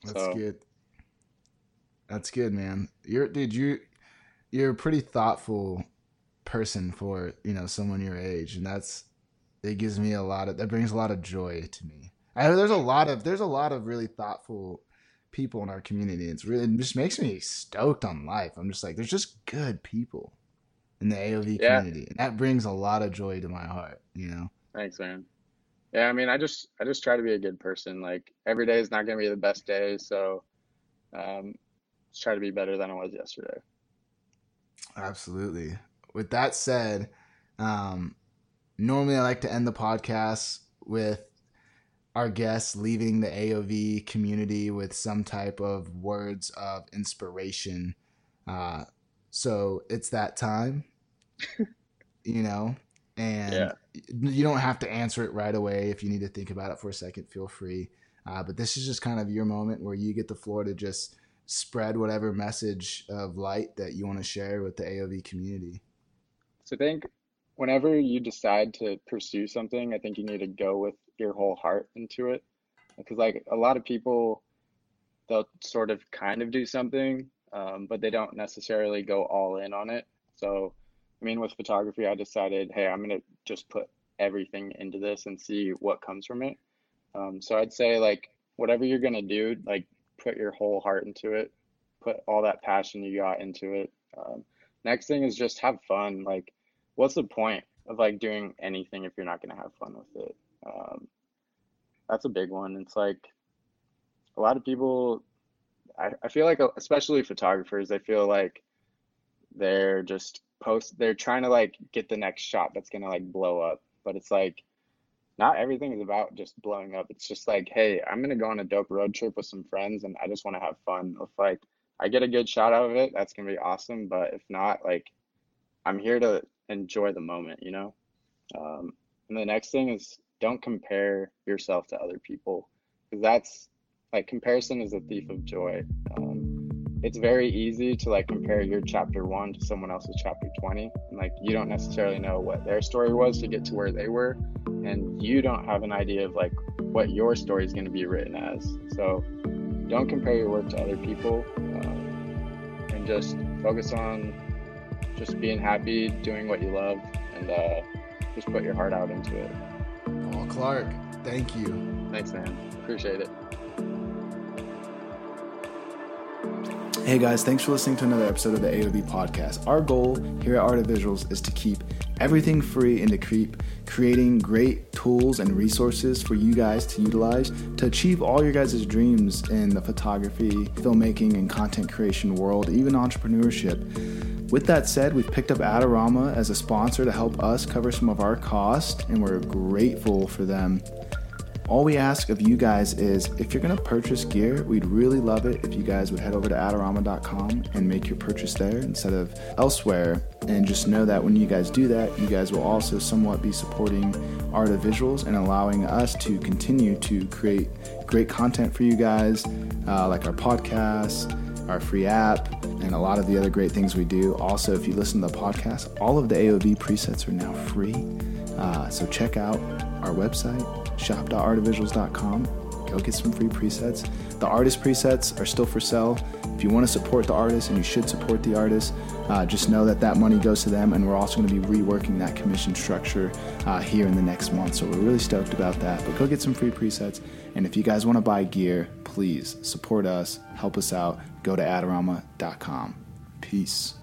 That's So- good. That's good, man. You're dude, you you're pretty thoughtful person for, you know, someone your age. And that's it gives me a lot of that brings a lot of joy to me. I there's a lot of there's a lot of really thoughtful people in our community. It's really it just makes me stoked on life. I'm just like, there's just good people in the AOV Yeah. community. And that brings a lot of joy to my heart, you know. Thanks, man. Yeah, I mean, I just I just try to be a good person. Like every day is not gonna be the best day, so um, just try to be better than I was yesterday. Absolutely. With that said, um, normally I like to end the podcast with our guests leaving the AOV community with some type of words of inspiration. Uh, so it's that time, you know, and Yeah. you don't have to answer it right away. If you need to think about it for a second, feel free. Uh, but this is just kind of your moment where you get the floor to just spread whatever message of light that you want to share with the AOV community. So I think whenever you decide to pursue something, I think you need to go with your whole heart into it. Because like a lot of people, they'll sort of kind of do something, um, but they don't necessarily go all in on it. So, I mean, with photography, I decided, hey, I'm gonna just put everything into this and see what comes from it. Um, so I'd say like whatever you're gonna do, like put your whole heart into it, put all that passion you got into it. Um, next thing is just have fun. Like, what's the point of like doing anything if you're not gonna have fun with it? Um, that's a big one. It's like a lot of people. I, I feel like, especially photographers, they feel like they're just post. They're trying to like get the next shot that's gonna like blow up, but it's like not everything is about just blowing up. It's just like, hey, I'm gonna go on a dope road trip with some friends, and I just want to have fun. If like I get a good shot out of it, that's gonna be awesome. But if not, like I'm here to enjoy the moment, you know. Um, and the next thing is don't compare yourself to other people, because that's like comparison is a thief of joy. Um, it's very easy to like compare your chapter one to someone else's chapter 20 and like you don't necessarily know what their story was to get to where they were and you don't have an idea of like what your story is going to be written as so don't compare your work to other people um, and just focus on just being happy doing what you love and uh, just put your heart out into it Paul Clark, thank you. thanks man appreciate it Hey guys, thanks for listening to another episode of the AOV podcast. Our goal here at Art of Visuals is to keep everything free and to keep creating great tools and resources for you guys to utilize to achieve all your guys' dreams in the photography, filmmaking, and content creation world, even entrepreneurship. With that said, we've picked up Adorama as a sponsor to help us cover some of our costs, and we're grateful for them. All we ask of you guys is if you're going to purchase gear, we'd really love it if you guys would head over to adorama.com and make your purchase there instead of elsewhere. And just know that when you guys do that, you guys will also somewhat be supporting Art of Visuals and allowing us to continue to create great content for you guys, uh, like our podcasts, our free app, and a lot of the other great things we do. Also, if you listen to the podcast, all of the AOV presets are now free. Uh, so check out our website, shop.artofvisuals.com. Go get some free presets. The artist presets are still for sale. If you want to support the artist, and you should support the artist, uh, just know that that money goes to them, and we're also going to be reworking that commission structure uh, here in the next month. So we're really stoked about that. But go get some free presets, and if you guys want to buy gear, please support us, help us out. Go to adorama.com. Peace.